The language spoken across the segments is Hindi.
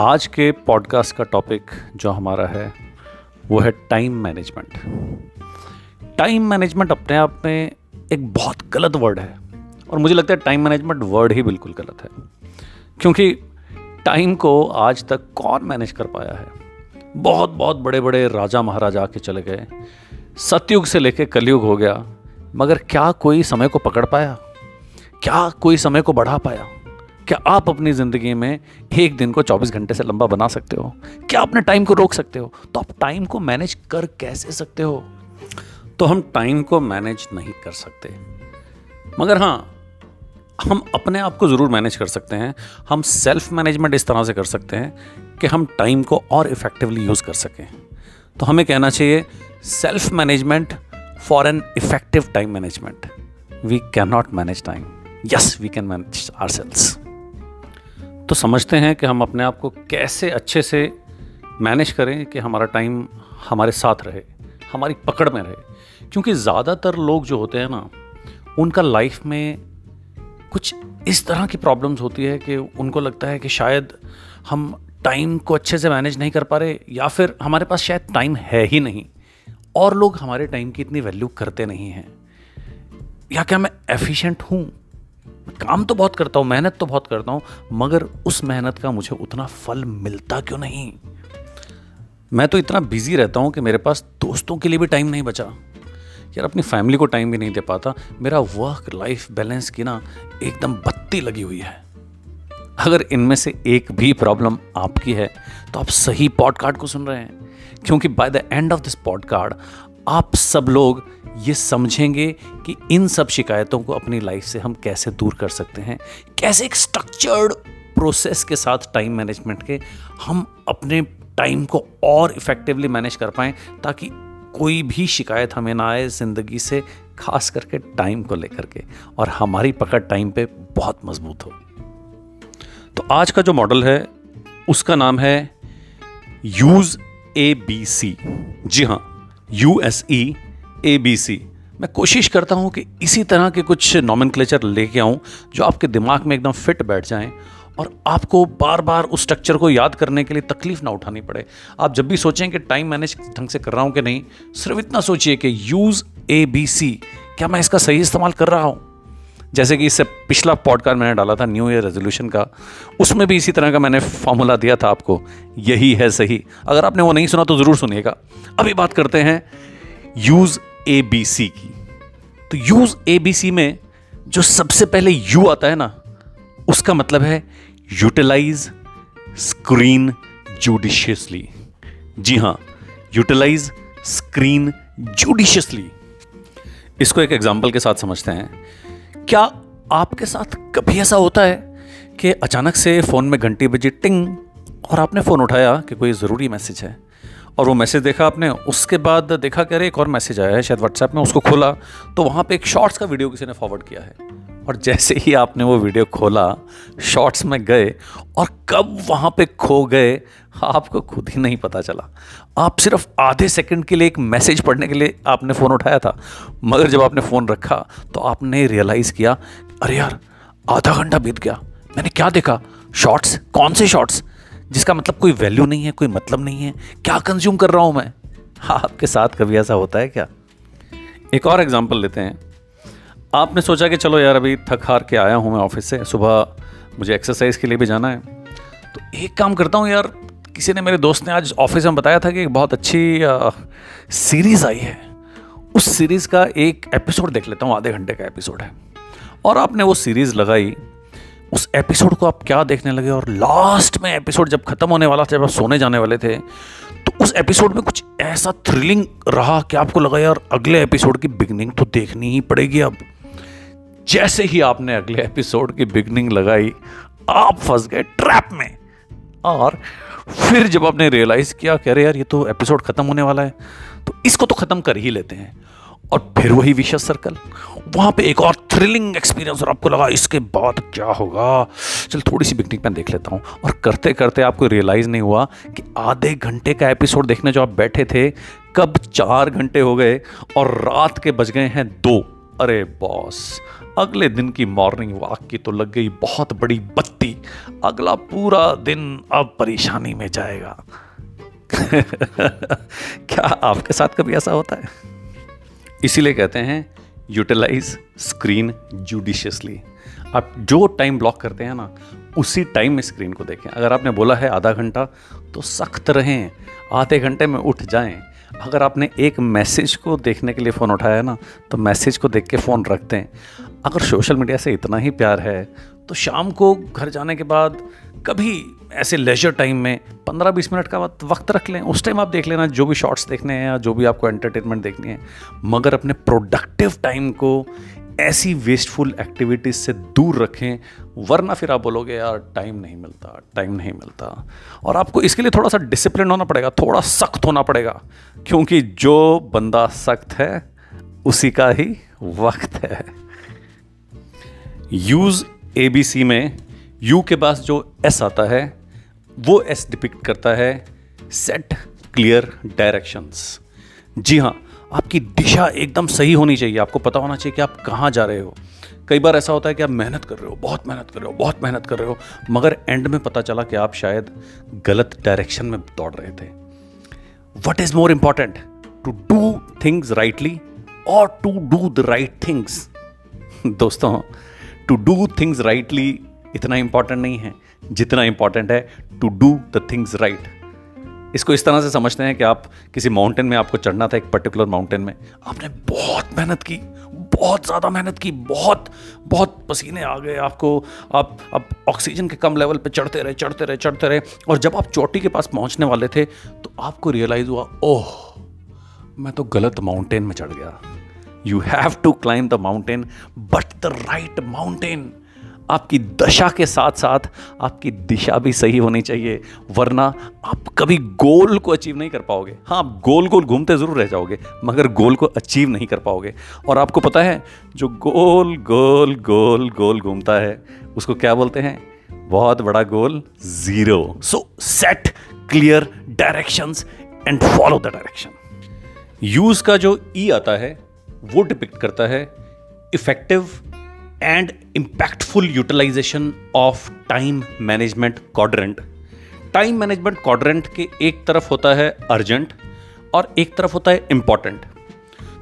आज के पॉडकास्ट का टॉपिक जो हमारा है, वो है टाइम मैनेजमेंट टाइम मैनेजमेंट अपने आप में एक बहुत गलत वर्ड है और मुझे लगता है टाइम मैनेजमेंट वर्ड ही बिल्कुल गलत है. क्योंकि टाइम को आज तक कौन मैनेज कर पाया है? बहुत बहुत बड़े बड़े राजा महाराजा आके चले गए. सतयुग से लेके कलयुग हो गया, मगर क्या कोई समय को पकड़ पाया? क्या कोई समय को बढ़ा पाया? क्या आप अपनी ज़िंदगी में एक दिन को 24 घंटे से लंबा बना सकते हो? क्या अपने टाइम को रोक सकते हो? तो आप टाइम को मैनेज कर कैसे सकते हो? तो हम टाइम को मैनेज नहीं कर सकते। मगर हाँ हम अपने आप को ज़रूर मैनेज कर सकते हैं। हम सेल्फ मैनेजमेंट इस तरह से कर सकते हैं कि हम टाइम को और इफ़ेक्टिवली यूज़ कर सकें। तो हमें कहना चाहिए self management for an effective time management we can not manage time yes we can manage ourselves तो समझते हैं कि हम अपने आप को कैसे अच्छे से मैनेज करें कि हमारा टाइम हमारे साथ रहे, हमारी पकड़ में रहे। क्योंकि ज़्यादातर लोग जो होते हैं ना, उनका लाइफ में कुछ इस तरह की प्रॉब्लम्स होती है कि उनको लगता है कि शायद हम टाइम को अच्छे से मैनेज नहीं कर पा रहे या फिर हमारे पास शायद टाइम है ही नहीं। और लोग हमारे टाइम की इतनी वैल्यू करते नहीं हैं। या क्या मैं एफिशिएंट हूँ? काम तो बहुत करता हूँ, मेहनत तो बहुत करता हूँ, मगर उस मेहनत का मुझे उतना फल मिलता क्यों नहीं? मैं तो इतना बिज़ी रहता हूँ कि मेरे पास दोस्तों के लिए भी टाइम नहीं बचा। यार, अपनी फैमिली को टाइम भी नहीं दे पाता। मेरा वर्क लाइफ बैलेंस की ना एकदम बत्ती लगी हुई है। अगर इनमें से एक भी प्रॉब्लम आपकी है तो आप सही पॉडकार्ड को सुन रहे हैं। क्योंकि by the end of this podcast आप सब लोग ये समझेंगे कि इन सब शिकायतों को अपनी लाइफ से हम कैसे दूर कर सकते हैं, कैसे एक स्ट्रक्चर्ड प्रोसेस के साथ टाइम मैनेजमेंट के हम अपने टाइम को और इफ़ेक्टिवली मैनेज कर पाएँ, ताकि कोई भी शिकायत हमें ना आए ज़िंदगी से, खास करके टाइम को लेकर के। और हमारी पकड़ टाइम पे बहुत मज़बूत हो। तो आज का जो मॉडल है, उसका नाम है यूज़ ए बी सी जी हाँ U S E A B C मैं कोशिश करता हूँ कि इसी तरह के कुछ नॉमिन क्लेचर लेके आऊँ जो आपके दिमाग में एकदम फिट बैठ जाएँ और आपको बार बार उस स्ट्रक्चर को याद करने के लिए तकलीफ़ ना उठानी पड़े। आप जब भी सोचें कि टाइम मैनेज ढंग से कर रहा हूँ कि नहीं, सिर्फ़ इतना सोचिए कि यूज़ ए बी सी क्या मैं इसका सही इस्तेमाल कर रहा हूँ? जैसे कि इससे पिछला पॉडकास्ट मैंने डाला था न्यू ईयर रेजोल्यूशन का, उसमें भी इसी तरह का मैंने फॉर्मूला दिया था आपको, यही है सही। अगर आपने वो नहीं सुना तो ज़रूर सुनिएगा। अभी बात करते हैं यूज़ ए बी सी की। तो यूज़ ए बी सी में जो सबसे पहले यू आता है ना, उसका मतलब है यूटिलाइज स्क्रीन जुडिशियसली जी हाँ यूटिलाइज स्क्रीन जुडिशियसली इसको एक एग्ज़ाम्पल के साथ समझते हैं। क्या आपके साथ कभी ऐसा होता है कि अचानक से फ़ोन में घंटी बजी टिंग और आपने फ़ोन उठाया कि कोई ज़रूरी मैसेज है? और वो मैसेज देखा आपने, उसके बाद देखा कि अरे एक और मैसेज आया है, शायद व्हाट्सएप में उसको खोला तो वहाँ पे एक शॉर्ट्स का वीडियो किसी ने फॉरवर्ड किया है। और जैसे ही आपने वो वीडियो खोला, शॉर्ट्स में गए और कब वहाँ पे खो गए, आपको खुद ही नहीं पता चला। आप सिर्फ़ आधे सेकंड के लिए एक मैसेज पढ़ने के लिए आपने फ़ोन उठाया था। मगर जब आपने फ़ोन रखा तो आपने रियलाइज़ किया, अरे यार, आधा घंटा बीत गया। मैंने क्या देखा? शॉर्ट्स? कौन से शॉर्ट्स? जिसका मतलब कोई वैल्यू नहीं है, कोई मतलब नहीं है। क्या कंज्यूम कर रहा हूँ मैं? आपके साथ कभी ऐसा होता है क्या? एक और एग्ज़ाम्पल लेते हैं। आपने सोचा कि चलो यार अभी थक हार के आया हूँ मैं ऑफ़िस से सुबह मुझे एक्सरसाइज के लिए भी जाना है। तो एक काम करता हूँ यार किसी ने मेरे दोस्त ने आज ऑफ़िस में बताया था कि एक बहुत अच्छी आ, सीरीज़ आई है। उस सीरीज़ का एक एपिसोड देख लेता हूँ आधे घंटे का एपिसोड है। और आपने वो सीरीज़ लगाई उस एपिसोड को आप क्या देखने लगे? और लास्ट में एपिसोड जब खत्म होने वाला था जब आप सोने जाने वाले थे तो उस एपिसोड में कुछ ऐसा थ्रिलिंग रहा कि आपको लगा यार अगले एपिसोड की बिगनिंग तो देखनी ही पड़ेगी अब। जैसे ही आपने अगले एपिसोड की बिगनिंग लगाई, आप फंस गए ट्रैप में। और फिर जब आपने रियलाइज़ किया कह रहे यार, ये तो एपिसोड खत्म होने वाला है तो इसको तो खत्म कर ही लेते हैं। और फिर वही विशेष सर्कल वहाँ पे एक और थ्रिलिंग एक्सपीरियंस और आपको लगा, इसके बाद क्या होगा? चल थोड़ी सी पिकनिक मैं देख लेता हूँ। और करते करते आपको रियलाइज़ नहीं हुआ कि आधे घंटे का एपिसोड देखने जो आप बैठे थे, कब चार घंटे हो गए और रात के बज गए हैं दो। अरे बॉस अगले दिन की मॉर्निंग वॉक की तो लग गई बहुत बड़ी बत्ती। अगला पूरा दिन अब परेशानी में जाएगा। क्या आपके साथ कभी ऐसा होता है? इसीलिए कहते हैं यूटिलाइज स्क्रीन जुडिशियसली आप जो टाइम ब्लॉक करते हैं ना, उसी टाइम में स्क्रीन को देखें। अगर आपने बोला है आधा घंटा तो सख्त रहें। आधे घंटे में उठ जाएँ। अगर आपने एक मैसेज को देखने के लिए फ़ोन उठाया ना तो मैसेज को देख के फ़ोन रख दें। अगर सोशल मीडिया से इतना ही प्यार है तो शाम को घर जाने के बाद कभी ऐसे लेजर टाइम में 15-20 मिनट का वक्त रख लें। उस टाइम आप देख लेना जो भी शॉर्ट्स देखने हैं या जो भी आपको एंटरटेनमेंट देखनी है। मगर अपने प्रोडक्टिव टाइम को ऐसी वेस्टफुल एक्टिविटीज़ से दूर रखें वरना फिर आप बोलोगे, यार टाइम नहीं मिलता टाइम नहीं मिलता। और आपको इसके लिए थोड़ा सा डिसिप्लिन होना पड़ेगा, थोड़ा सख्त होना पड़ेगा, क्योंकि जो बंदा सख्त है, उसी का ही वक्त है। यूज़ ए बी सी में यू के पास जो एस आता है, वो एस डिपिक्ट करता है सेट क्लियर डायरेक्शंस जी हाँ आपकी दिशा एकदम सही होनी चाहिए। आपको पता होना चाहिए कि आप कहाँ जा रहे हो। कई बार ऐसा होता है कि आप मेहनत कर रहे हो, बहुत मेहनत कर रहे हो, बहुत मेहनत कर रहे हो, मगर एंड में पता चला कि आप शायद गलत डायरेक्शन में दौड़ रहे थे। What is more important to do things rightly और to do the right things दोस्तों टू डू थिंग्स राइटली इतना इंपॉर्टेंट नहीं है। जितना इंपॉर्टेंट है to do the things right इसको इस तरह से समझते हैं कि आप किसी माउंटेन में, आपको चढ़ना था एक पर्टिकुलर माउंटेन में। आपने बहुत मेहनत की, बहुत ज़्यादा मेहनत की, बहुत बहुत पसीने आ गए आपको। आप अब ऑक्सीजन के कम लेवल पे चढ़ते रहे चढ़ते रहे चढ़ते रहे। और जब आप चोटी के पास पहुँचने वाले थे तो आपको रियलाइज़ हुआ, ओह, मैं तो गलत माउंटेन में चढ़ गया। You have to climb the mountain but the right mountain आपकी दशा के साथ साथ आपकी दिशा भी सही होनी चाहिए, वरना आप कभी गोल को अचीव नहीं कर पाओगे। हाँ आप गोल गोल घूमते ज़रूर रह जाओगे, मगर गोल को अचीव नहीं कर पाओगे। और आपको पता है, जो गोल गोल गोल गोल घूमता है, उसको क्या बोलते हैं? बहुत बड़ा goal zero so set clear directions and follow the direction use का जो ई e आता है, वो डिपिक्ट करता है effective and impactful utilization of time management quadrant time management quadrant के एक तरफ़ होता है अर्जेंट और एक तरफ़ होता है इंपॉर्टेंट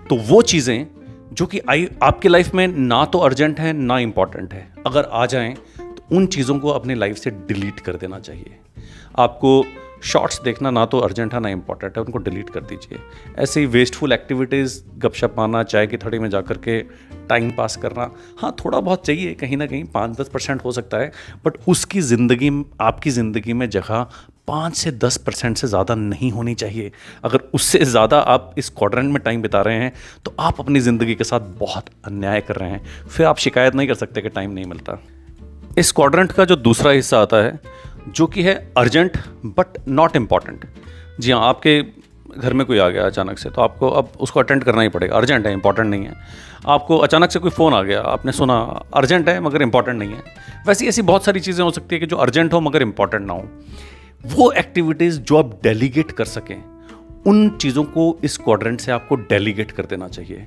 तो वो चीज़ें जो कि आई, आपके लाइफ में ना तो अर्जेंट है, ना इंपॉर्टेंट है. अगर आ जाएँ तो उन चीज़ों को अपनी लाइफ से डिलीट कर देना चाहिए. आपको शॉर्ट्स देखना ना तो अर्जेंट है, ना इंपॉर्टेंट है, उनको डिलीट कर दीजिए। ऐसे ही वेस्टफुल एक्टिविटीज़ गपशप मारना, चाय की थड़ी में जा कर के टाइम पास करना हाँ थोड़ा बहुत चाहिए, कहीं ना कहीं पाँच दस परसेंट हो सकता है बट उसकी ज़िंदगी, आपकी ज़िंदगी में जगह पाँच से दस परसेंट से ज़्यादा नहीं होनी चाहिए। अगर उससे ज़्यादा आप इस क्वाड्रेंट में टाइम बिता रहे हैं तो आप अपनी ज़िंदगी के साथ बहुत अन्याय कर रहे हैं। फिर आप शिकायत नहीं कर सकते कि टाइम नहीं मिलता। इस क्वाड्रेंट का जो दूसरा हिस्सा आता है जो कि है अर्जेंट बट नॉट इंपॉर्टेंट जी हाँ आपके घर में कोई आ गया अचानक से तो आपको अब उसको अटेंड करना ही पड़ेगा। अर्जेंट है इंपॉर्टेंट नहीं है। आपको अचानक से कोई फ़ोन आ गया, आपने सुना अर्जेंट है मगर इंपॉर्टेंट नहीं है। वैसी ऐसी बहुत सारी चीज़ें हो सकती है कि जो अर्जेंट हो मगर इंपॉर्टेंट ना हो। वो एक्टिविटीज़ जो आप डेलीगेट कर सकें, उन चीज़ों को इस क्वाड्रेंट से आपको डेलीगेट कर देना चाहिए।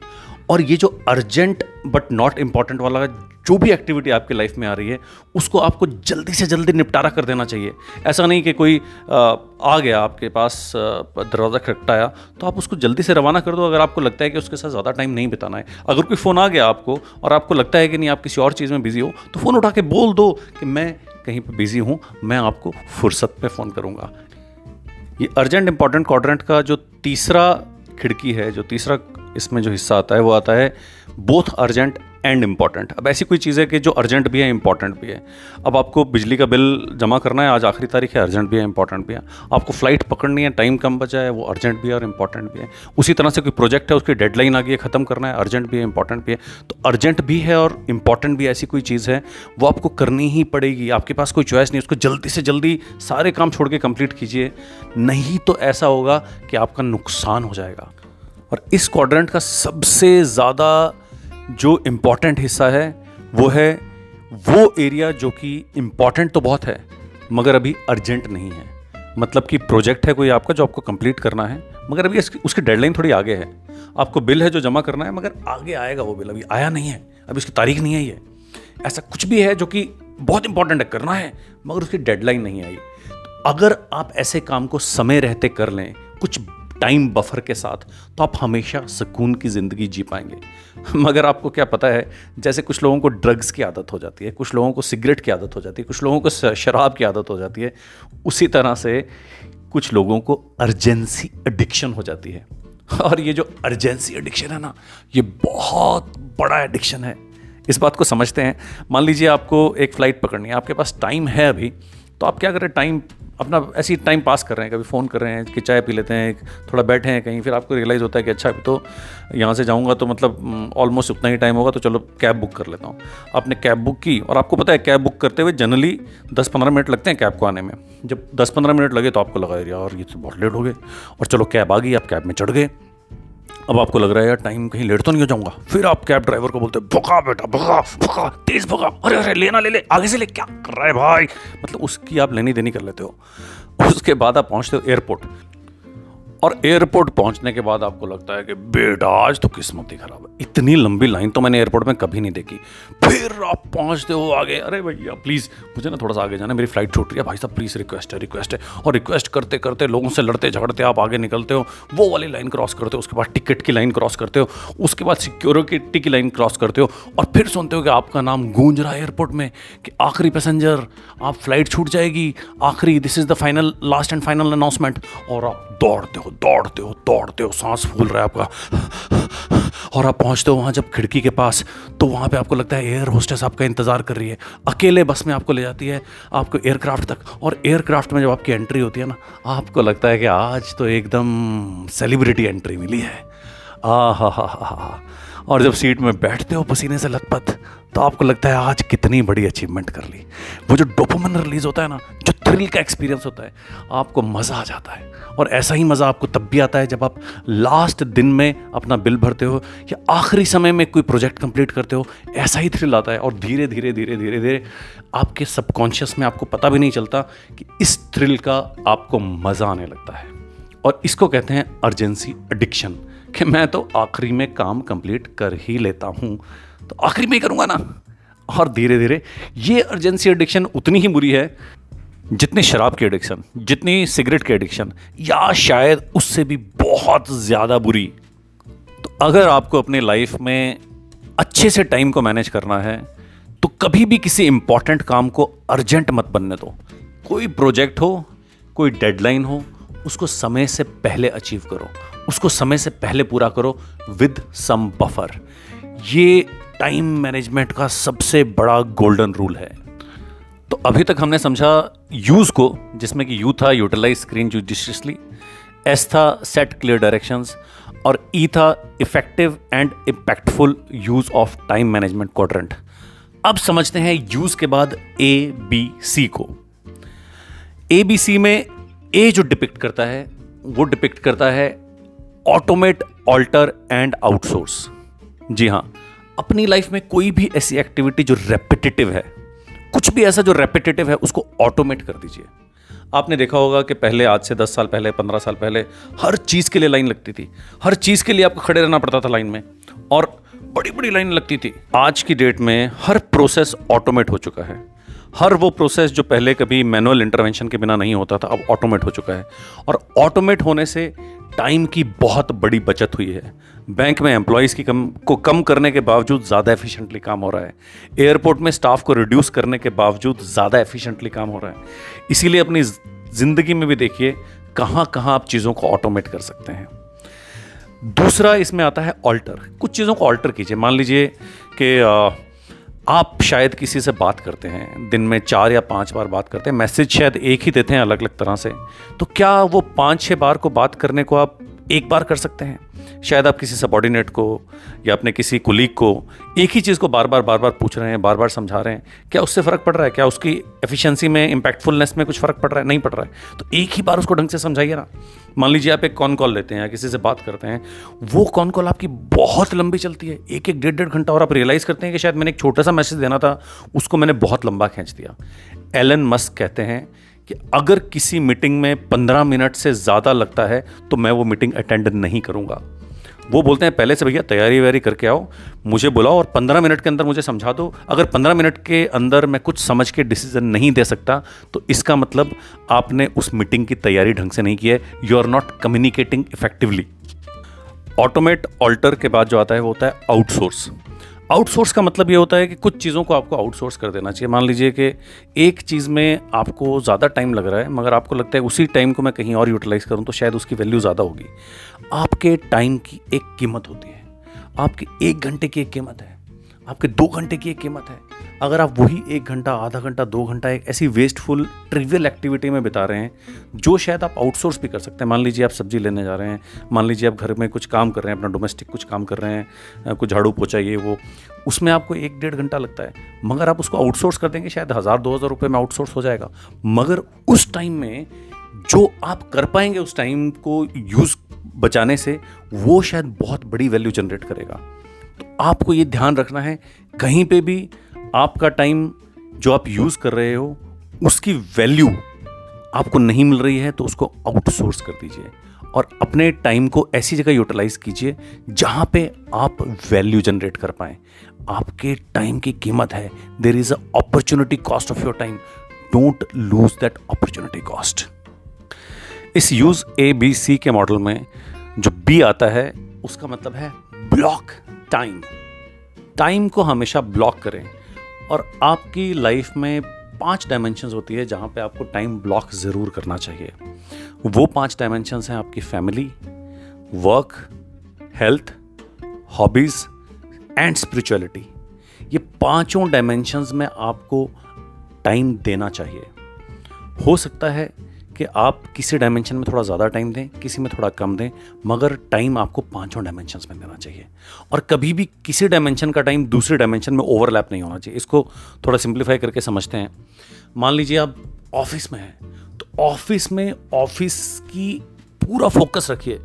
और ये जो अर्जेंट बट नॉट इंपॉर्टेंट वाला जो भी एक्टिविटी आपकी लाइफ में आ रही है, उसको आपको जल्दी से जल्दी निपटारा कर देना चाहिए। ऐसा नहीं कि कोई आ गया आपके पास दरवाज़ा खटखटाया तो आप उसको जल्दी से रवाना कर दो। अगर आपको लगता है कि उसके साथ ज़्यादा टाइम नहीं बिताना है, अगर कोई फ़ोन आ गया आपको और आपको लगता है कि नहीं, आप किसी और चीज़ में बिज़ी हो तो फ़ोन उठा के बोल दो कि मैं कहीं पर बिज़ी हूँ, मैं आपको फुर्सत में फ़ोन करूँगा। ये अर्जेंट इंपॉर्टेंट क्वाड्रेंट का जो तीसरा खिड़की है, जो तीसरा इसमें जो हिस्सा आता है, वो आता है बोथ अर्जेंट एंड इंपॉर्टेंट अब ऐसी कोई चीज़ है कि जो अर्जेंट भी है इंपॉर्टेंट भी है। अब आपको बिजली का बिल जमा करना है, आज आखिरी तारीख है अर्जेंट भी है इंपॉर्टेंट भी है। आपको फ़्लाइट पकड़नी है टाइम कम बचा है, वो अर्जेंट भी है और इंपॉर्टेंट भी है। उसी तरह से कोई प्रोजेक्ट है, उसकी डेडलाइन आ गई है, ख़त्म करना है अर्जेंट भी है इंपॉर्टेंट भी है। तो अर्जेंट भी है और इंपॉर्टेंट भी ऐसी कोई चीज़ है, वो आपको करनी ही पड़ेगी। आपके पास कोई चॉइस नहीं, उसको जल्दी से जल्दी सारे काम छोड़ के कंप्लीट कीजिए। नहीं तो ऐसा होगा कि आपका नुकसान हो जाएगा। और इस क्वाड्रेंट का सबसे ज़्यादा जो इंपॉर्टेंट हिस्सा है, वो है वो एरिया जो कि इंपॉर्टेंट तो बहुत है, मगर अभी अर्जेंट नहीं है। मतलब कि प्रोजेक्ट है कोई आपका जो आपको कंप्लीट करना है, मगर अभी उसकी डेडलाइन थोड़ी आगे है। आपको बिल है जो जमा करना है, मगर आगे आएगा वो बिल अभी आया नहीं है, अभी उसकी तारीख नहीं आई है। ऐसा कुछ भी है जो कि बहुत इंपॉर्टेंट है, करना है, मगर उसकी डेडलाइन नहीं आई। तो अगर आप ऐसे काम को समय रहते कर लें, कुछ टाइम बफर के साथ तो आप हमेशा सुकून की ज़िंदगी जी पाएँगे। मगर आपको क्या पता है, जैसे कुछ लोगों को ड्रग्स की आदत हो जाती है, कुछ लोगों को सिगरेट की आदत हो जाती है, कुछ लोगों को शराब की आदत हो जाती है, उसी तरह से कुछ लोगों को अर्जेंसी एडिक्शन हो जाती है। और ये जो अर्जेंसी एडिक्शन है ना, ये बहुत बड़ा एडिक्शन है। इस बात को समझते हैं। मान लीजिए आपको एक फ़्लाइट पकड़नी है, आपके पास टाइम है अभी तो आप क्या करें टाइम अपना ऐसी टाइम पास कर रहे हैं, कभी फ़ोन कर रहे हैं, कि चाय पी लेते हैं, थोड़ा बैठे हैं कहीं, फिर आपको रियलाइज़ होता है कि अच्छा अभी तो यहाँ से जाऊँगा तो मतलब ऑलमोस्ट उतना ही टाइम होगा तो चलो कैब बुक कर लेता हूँ। आपने कैब बुक की, और आपको पता है कैब बुक करते हुए जनरली दस पंद्रह मिनट लगते हैं कैब को आने में। जब दस पंद्रह मिनट लगे तो आपको लगा यार, ये तो बहुत लेट हो गए। और चलो कैब आ गई, आप कैब में चढ़ गए। अब आपको लग रहा है यार टाइम कहीं लेट तो नहीं हो जाऊँगा। फिर आप कैब ड्राइवर को बोलते भुका बेटा भुका भुका तेज भुका अरे अरे, लेना ले ले, आगे से ले, क्या कर रहा है भाई? मतलब उसकी आप लेनी देनी कर लेते हो। उसके बाद आप पहुँचते हो एयरपोर्ट और एयरपोर्ट पहुँचने के बाद आपको लगता है कि बेटा, आज तो किस्मत ही खराब है। इतनी लंबी लाइन तो मैंने एयरपोर्ट में कभी नहीं देखी। फिर आप पहुँचते हो आगे। अरे भैया प्लीज़ मुझे ना थोड़ा सा आगे जाना मेरी फ़्लाइट छूट रही है। भाई साहब प्लीज़ रिक्वेस्ट है रिक्वेस्ट है। और रिक्वेस्ट करते करते, लोगों से लड़ते, झगड़ते, आप आगे निकलते हो। वो वाली लाइन क्रॉस करते हो, उसके बाद टिकट की लाइन क्रॉस करते हो। उसके बाद सिक्योरिटी की लाइन क्रॉस करते हो। और फिर सुनते हो कि आपका नाम गूंज रहा है एयरपोर्ट में कि आखिरी पैसेंजर आप फ़्लाइट छूट जाएगी। आखिरी this is the final last and final announcement और आप दौड़ते हो। दौड़ते हो दौड़ते हो, सांस फूल रहा है आपका। और आप पहुँचते हो वहाँ जब खिड़की के पास तो वहाँ पे आपको लगता है एयर होस्टेस आपका इंतज़ार कर रही है। अकेले बस में आपको ले जाती है, आपको एयरक्राफ्ट तक। और एयरक्राफ्ट में जब आपकी एंट्री होती है ना, आपको लगता है कि आज तो एकदम सेलिब्रिटी एंट्री मिली है। आ हा हा हा हा और जब सीट में बैठते हो पसीने से लथपथ तो आपको लगता है आज कितनी बड़ी अचीवमेंट कर ली। वो जो डोपामिन रिलीज़ होता है ना, जो थ्रिल का एक्सपीरियंस होता है, आपको मज़ा आ जाता है। और ऐसा ही मज़ा आपको तब भी आता है जब आप लास्ट दिन में अपना बिल भरते हो, या आखिरी समय में कोई प्रोजेक्ट कंप्लीट करते हो, ऐसा ही थ्रिल आता है। और धीरे धीरे धीरे धीरे धीरे आपके सबकॉन्शियस में आपको पता भी नहीं चलता कि इस थ्रिल का आपको मज़ा आने लगता है। और इसको कहते हैं अर्जेंसी एडिक्शन कि मैं तो आखिरी में काम कंप्लीट कर ही लेता हूँ। तो आखिरी में ही करूँगा ना। और धीरे धीरे ये अर्जेंसी एडिक्शन उतनी ही बुरी है जितनी शराब की एडिक्शन जितनी सिगरेट की एडिक्शन या शायद उससे भी बहुत ज़्यादा बुरी। तो अगर आपको अपनी लाइफ में अच्छे से टाइम को मैनेज करना है तो कभी भी किसी इंपॉर्टेंट काम को अर्जेंट मत बनने दो। कोई प्रोजेक्ट हो, कोई डेडलाइन हो, उसको समय से पहले अचीव करो। उसको समय से पहले पूरा करो विद सम बफर। ये टाइम मैनेजमेंट का सबसे बड़ा गोल्डन रूल है। तो अभी तक हमने समझा यूज़ को, जिसमें कि यू था यूटिलाइज स्क्रीन जुडिशियसली एस था सेट क्लियर डायरेक्शंस, और ई था effective and impactful use of time management quadrant अब समझते हैं यूज़ के बाद ए, बी, सी को। ए, बी, सी में ए जो डिपिक्ट करता है, वो डिपिक्ट करता है ऑटोमेट, ऑल्टर एंड आउटसोर्स। जी हाँ अपनी लाइफ में कोई भी ऐसी एक्टिविटी जो रेपिटेटिव है, कुछ भी ऐसा जो रेपिटेटिव है, उसको ऑटोमेट कर दीजिए। आपने देखा होगा कि पहले, आज से दस साल पहले, पंद्रह साल पहले, हर चीज़ के लिए लाइन लगती थी। हर चीज़ के लिए आपको खड़े रहना पड़ता था लाइन में। और बड़ी बड़ी लाइन लगती थी। आज की डेट में हर प्रोसेस ऑटोमेट हो चुका है। हर वो प्रोसेस जो पहले कभी मैनुअल इंटरवेंशन के बिना नहीं होता था, अब ऑटोमेट हो चुका है। और ऑटोमेट होने से टाइम की बहुत बड़ी बचत हुई है। बैंक में एम्प्लॉयज़ की कम, को कम करने के बावजूद ज़्यादा एफिशिएंटली काम हो रहा है। एयरपोर्ट में स्टाफ को रिड्यूस करने के बावजूद ज़्यादा एफिशिएंटली काम हो रहा है। इसीलिए अपनी ज़िंदगी में भी देखिए कहाँ कहाँ आप चीज़ों को ऑटोमेट कर सकते हैं। दूसरा इसमें आता है ऑल्टर कुछ चीज़ों को ऑल्टर कीजिए। मान लीजिए कि आप शायद किसी से बात करते हैं, दिन में चार या पाँच बार बात करते हैं, मैसेज शायद एक ही देते हैं अलग अलग तरह से। तो क्या वो पाँच छह बार को बात करने को आप एक बार कर सकते हैं? शायद आप किसी सबॉर्डिनेट को या अपने किसी कुलीग को एक ही चीज़ को बार बार बार बार पूछ रहे हैं बार बार समझा रहे हैं। क्या उससे फ़र्क पड़ रहा है? क्या उसकी एफिशिएंसी में इम्पैक्टफुलनेस में कुछ फ़र्क पड़ रहा है? नहीं पड़ रहा है। तो एक ही बार उसको ढंग से समझाइए ना। मान लीजिए आप एक कॉन कॉल लेते हैं या किसी से बात करते हैं, वो कॉन कॉल आपकी बहुत लंबी चलती है। एक एक डेढ़ डेढ़ घंटा और आप रियलाइज़ करते हैं कि शायद मैंने एक छोटा सा मैसेज देना था, उसको मैंने बहुत लंबा खींच दिया। एलन मस्क कहते हैं कि अगर किसी मीटिंग में पंद्रह मिनट से ज़्यादा लगता है तो मैं वो मीटिंग अटेंड नहीं करूँगा। वो बोलते हैं, पहले से भैया तैयारी वैयारी करके आओ, मुझे बुलाओ और पंद्रह मिनट के अंदर मुझे समझा दो। अगर पंद्रह मिनट के अंदर मैं कुछ समझ के डिसीज़न नहीं दे सकता तो इसका मतलब आपने उस मीटिंग की तैयारी ढंग से नहीं की है। You are not communicating effectively automate alter के बाद जो आता है, वो होता है आउटसोर्स आउटसोर्स का मतलब ये होता है कि कुछ चीज़ों को आपको आउटसोर्स कर देना चाहिए। मान लीजिए कि एक चीज़ में आपको ज़्यादा टाइम लग रहा है, मगर आपको लगता है उसी टाइम को मैं कहीं और यूटिलाइज़ करूँ तो शायद उसकी वैल्यू ज़्यादा होगी। आपके टाइम की एक कीमत होती है। आपकी एक घंटे की एक कीमत है। आपके दो घंटे की एक कीमत है। अगर आप वही एक घंटा, आधा घंटा, दो घंटा एक ऐसी वेस्टफुल ट्रिवियल एक्टिविटी में बिता रहे हैं, जो शायद आप आउटसोर्स भी कर सकते हैं। मान लीजिए आप सब्ज़ी लेने जा रहे हैं, मान लीजिए आप घर में कुछ काम कर रहे हैं, अपना डोमेस्टिक कुछ काम कर रहे हैं कुछ झाड़ू पोछा, ये वो, उसमें आपको एक डेढ़ घंटा लगता है। मगर आप उसको आउटसोर्स कर देंगे, शायद हज़ार, दो हज़ार रुपये में आउटसोर्स हो जाएगा। मगर उस टाइम में जो आप कर पाएँगे उस टाइम को यूज़ बचाने से, वो शायद बहुत बड़ी वैल्यू जनरेट करेगा। तो आपको ये ध्यान रखना है, कहीं पे भी आपका टाइम जो आप यूज़ कर रहे हो, उसकी वैल्यू आपको नहीं मिल रही है तो उसको आउटसोर्स कर दीजिए। और अपने टाइम को ऐसी जगह यूटिलाइज कीजिए, जहाँ पे आप वैल्यू जनरेट कर पाए। आपके टाइम की कीमत है। There is opportunity cost of your time don't lose that opportunity cost इस यूज़ ए बी सी के मॉडल में जो बी आता है, उसका मतलब है ब्लॉक टाइम टाइम को हमेशा ब्लॉक करें। और आपकी लाइफ में पाँच डायमेंशंस होती है जहाँ पे आपको टाइम ब्लॉक ज़रूर करना चाहिए। वो पाँच डायमेंशंस हैं आपकी family work health hobbies and spirituality ये पाँचों डायमेंशंस में आपको टाइम देना चाहिए। हो सकता है कि आप किसी डायमेंशन में थोड़ा ज़्यादा टाइम दें, किसी में थोड़ा कम दें, मगर टाइम आपको पाँचों डायमेंशन में देना चाहिए। और कभी भी किसी डायमेंशन का टाइम दूसरे डायमेंशन में ओवरलैप नहीं होना चाहिए। इसको थोड़ा सिंप्लीफाई करके समझते हैं। मान लीजिए आप ऑफ़िस में हैं तो ऑफ़िस में ऑफ़िस की पूरा फोकस रखिए।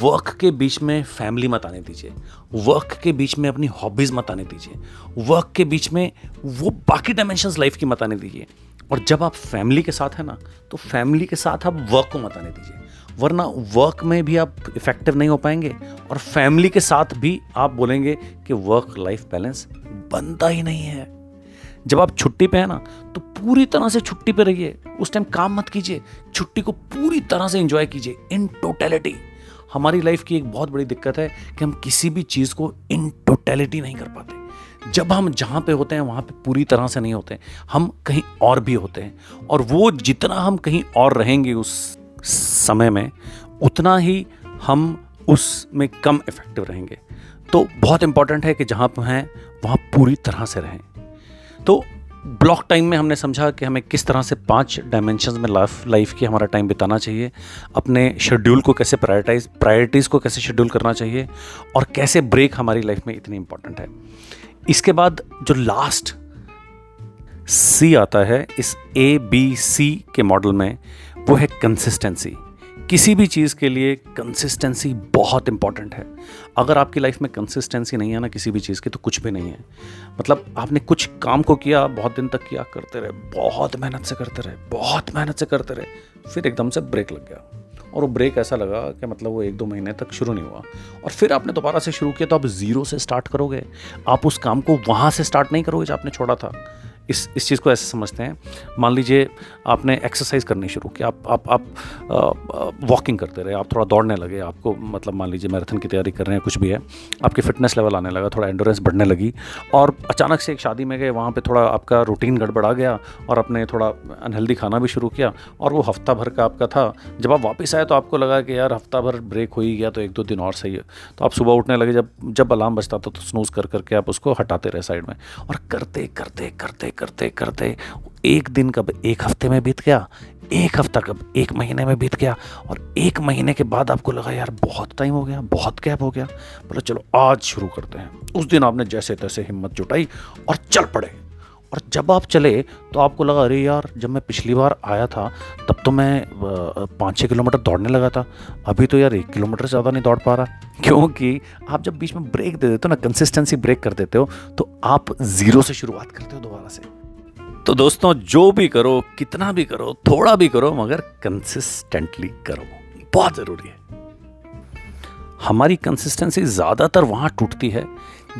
वर्क के बीच में फैमिली मत आने दीजिए। वर्क के बीच में अपनी हॉबीज़ मत आने दीजिए। वर्क के बीच में वो बाकी डायमेंशंस लाइफ की मत आने दीजिए। और जब आप फैमिली के साथ हैं ना तो फैमिली के साथ आप वर्क को मत आने दीजिए। वरना वर्क में भी आप इफ़ेक्टिव नहीं हो पाएँगे और फैमिली के साथ भी आप बोलेंगे कि वर्क लाइफ बैलेंस बनता ही नहीं है। जब आप छुट्टी पे हैं ना तो पूरी तरह से छुट्टी पे रहिए। उस टाइम काम मत कीजिए। छुट्टी को पूरी तरह से एंजॉय कीजिए इन टोटलिटी हमारी लाइफ की एक बहुत बड़ी दिक्कत है कि हम किसी भी चीज़ को इन टोटलिटी नहीं कर पाते। जब हम जहाँ पे होते हैं, वहाँ पे पूरी तरह से नहीं होते। हम कहीं और भी होते हैं। और वो जितना हम कहीं और रहेंगे उस समय में, उतना ही हम उसमें कम इफ़ेक्टिव रहेंगे। तो बहुत इंपॉर्टेंट है कि जहाँ पर हैं, वहाँ पूरी तरह से रहें। तो ब्लॉक टाइम में हमने समझा कि हमें किस तरह से पाँच डायमेंशन में लाइफ लाइफ की हमारा टाइम बिताना चाहिए, अपने शेड्यूल को कैसे प्रायोरिटाइज प्रायोरिटीज़ को कैसे शेड्यूल करना चाहिए, और कैसे ब्रेक हमारी लाइफ में इतनी इंपॉर्टेंट है। इसके बाद जो लास्ट सी आता है, इस ए बी सी के मॉडल में, वो है कंसिस्टेंसी किसी भी चीज़ के लिए कंसिस्टेंसी बहुत इंपॉर्टेंट है। अगर आपकी लाइफ में कंसिस्टेंसी नहीं है ना किसी भी चीज़ की तो कुछ भी नहीं है। मतलब आपने कुछ काम को किया, बहुत दिन तक किया, करते रहे, बहुत मेहनत से करते रहे, बहुत मेहनत से करते रहे, फिर एकदम से ब्रेक लग गया। और वो ब्रेक ऐसा लगा कि मतलब वो एक दो महीने तक शुरू नहीं हुआ। और फिर आपने दोबारा से शुरू किया तो आप ज़ीरो से स्टार्ट करोगे। आप उस काम को वहाँ से स्टार्ट नहीं करोगे जो आपने छोड़ा था। इस इस चीज़ को ऐसे समझते हैं। मान लीजिए आपने एक्सरसाइज करनी शुरू की, आप आप आप वॉकिंग करते रहे, आप थोड़ा दौड़ने लगे, आपको मतलब मान लीजिए मैराथन की तैयारी कर रहे हैं, कुछ भी है, आपकी फिटनेस लेवल आने लगा, थोड़ा एंडोरेंस बढ़ने लगी और अचानक से एक शादी में गए, वहाँ पर थोड़ा आपका रूटीन गड़बड़ा गया और आपने थोड़ा अनहेल्दी खाना भी शुरू किया और वो हफ़्ता भर का आपका था। जब आप वापस आए तो आपको लगा कि यार हफ़्ता भर ब्रेक हो ही गया तो एक दो दिन और सही है। तो आप सुबह उठने लगे, जब जब अलार्म बजता था तो स्नूज कर, करके आप उसको हटाते रहे साइड में और करते करते करते करते करते, एक दिन कब एक हफ़्ते में बीत गया, एक हफ़्ता कब एक महीने में बीत गया, और एक महीने के बाद आपको लगा, यार, बहुत टाइम हो गया, बहुत गैप हो गया। बोला, चलो, आज शुरू करते हैं। उस दिन आपने जैसे तैसे हिम्मत जुटाई और चल पड़े। और जब आप चले तो आपको लगा, अरे यार, जब मैं पिछली बार आया था, तब तो मैं पाँच छः किलोमीटर दौड़ने लगा था। अभी तो यार एक किलोमीटर से ज़्यादा नहीं दौड़ पा रहा। क्योंकि आप जब बीच में ब्रेक दे देते हो ना कंसिस्टेंसी ब्रेक कर देते हो तो आप ज़ीरो से शुरुआत करते हो दोबारा से। तो दोस्तों, जो भी करो, कितना भी करो, थोड़ा भी करो, मगर कंसिस्टेंटली करो। बहुत ज़रूरी है। हमारी कंसिस्टेंसी ज़्यादातर वहाँ टूटती है,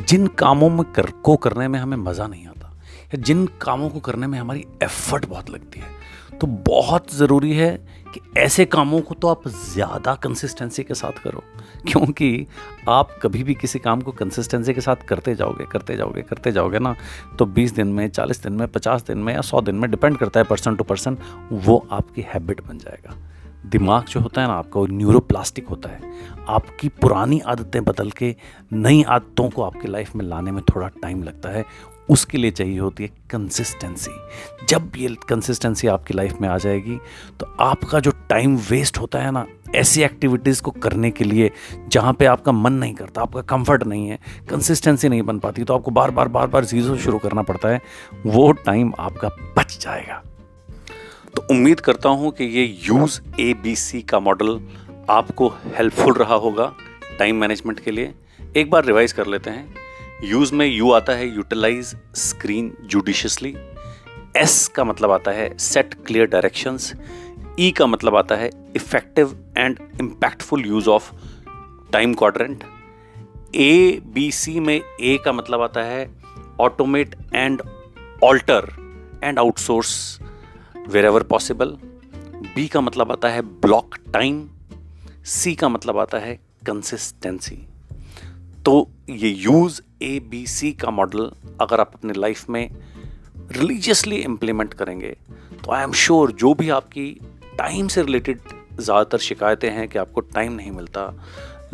जिन कामों में कर, को करने में हमें मज़ा नहीं आता। या जिन कामों को करने में हमारी एफर्ट बहुत लगती है। तो बहुत ज़रूरी है कि ऐसे कामों को तो आप ज़्यादा कंसिस्टेंसी के साथ करो, क्योंकि आप कभी भी किसी काम को कंसिस्टेंसी के साथ करते जाओगे करते जाओगे करते जाओगे ना तो 20 दिन में 40 दिन में 50 दिन में या 100 दिन में डिपेंड करता है पर्सन टू पर्सन वो आपकी हैबिट बन जाएगा। दिमाग जो होता है ना, आपका वो न्यूरोप्लास्टिक होता है। आपकी पुरानी आदतें बदल के नई आदतों को आपकी लाइफ में लाने में थोड़ा टाइम लगता है उसके लिए चाहिए होती है कंसिस्टेंसी जब ये कंसिस्टेंसी आपकी लाइफ में आ जाएगी तो आपका जो टाइम वेस्ट होता है ना, ऐसी एक्टिविटीज़ को करने के लिए, जहाँ पे आपका मन नहीं करता, आपका कंफर्ट नहीं है कंसिस्टेंसी नहीं बन पाती तो आपको बार बार बार बार ज़ीरो शुरू करना पड़ता है, वो टाइम आपका बच जाएगा। तो उम्मीद करता हूँ कि ये यूज़ ए बी सी का मॉडल आपको हेल्पफुल रहा होगा टाइम मैनेजमेंट के लिए। एक बार रिवाइज कर लेते हैं। यूज़ में यू आता है यूटिलाइज स्क्रीन जुडिशियसली एस का मतलब आता है सेट क्लियर डायरेक्शंस ई का मतलब आता है effective and impactful use of time quadrant A B C में ए का मतलब आता है automate and alter and outsource wherever possible B का मतलब आता है ब्लॉक टाइम सी का मतलब आता है कंसिस्टेंसी तो ये यूज़ ए बी सी का मॉडल अगर आप अपने लाइफ में रिलीजियसली इम्प्लीमेंट करेंगे तो आई एम श्योर जो भी आपकी टाइम से रिलेटेड ज़्यादातर शिकायतें हैं कि आपको टाइम नहीं मिलता,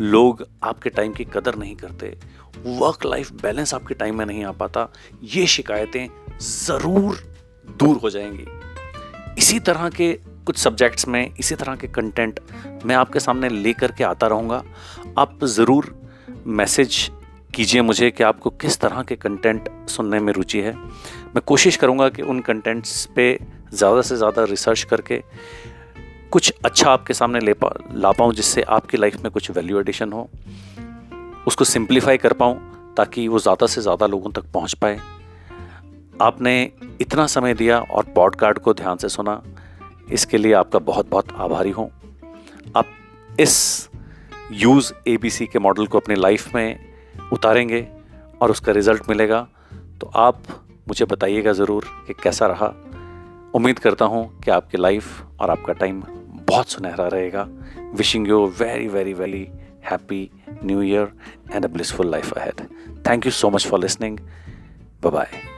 लोग आपके टाइम की कदर नहीं करते वर्क लाइफ बैलेंस आपके टाइम में नहीं आ पाता, ये शिकायतें ज़रूर दूर हो जाएँगी। इसी तरह के कुछ सब्जेक्ट्स में, इसी तरह के कंटेंट मैं आपके सामने लेकर के आता रहूँगा। आप ज़रूर मैसेज कीजिए मुझे कि आपको किस तरह के कंटेंट सुनने में रुचि है। मैं कोशिश करूँगा कि उन कंटेंट्स पे ज़्यादा से ज़्यादा रिसर्च करके कुछ अच्छा आपके सामने ले पा, ला पाऊँ, जिससे आपकी लाइफ में कुछ वैल्यू एडिशन हो। उसको सिंप्लीफाई कर पाऊँ, ताकि वो ज़्यादा से ज़्यादा लोगों तक पहुँच पाए। आपने इतना समय दिया और पॉडकास्ट को ध्यान से सुना, इसके लिए आपका बहुत बहुत आभारी हूँ। आप इस यूज़ एबीसी के मॉडल को अपनी लाइफ में उतारेंगे और उसका रिज़ल्ट मिलेगा। तो आप मुझे बताइएगा ज़रूर कि कैसा रहा। उम्मीद करता हूँ कि आपकी लाइफ और आपका टाइम बहुत सुनहरा रहेगा। Wishing you very very very happy new year and a blissful life ahead thank you so much for listening bye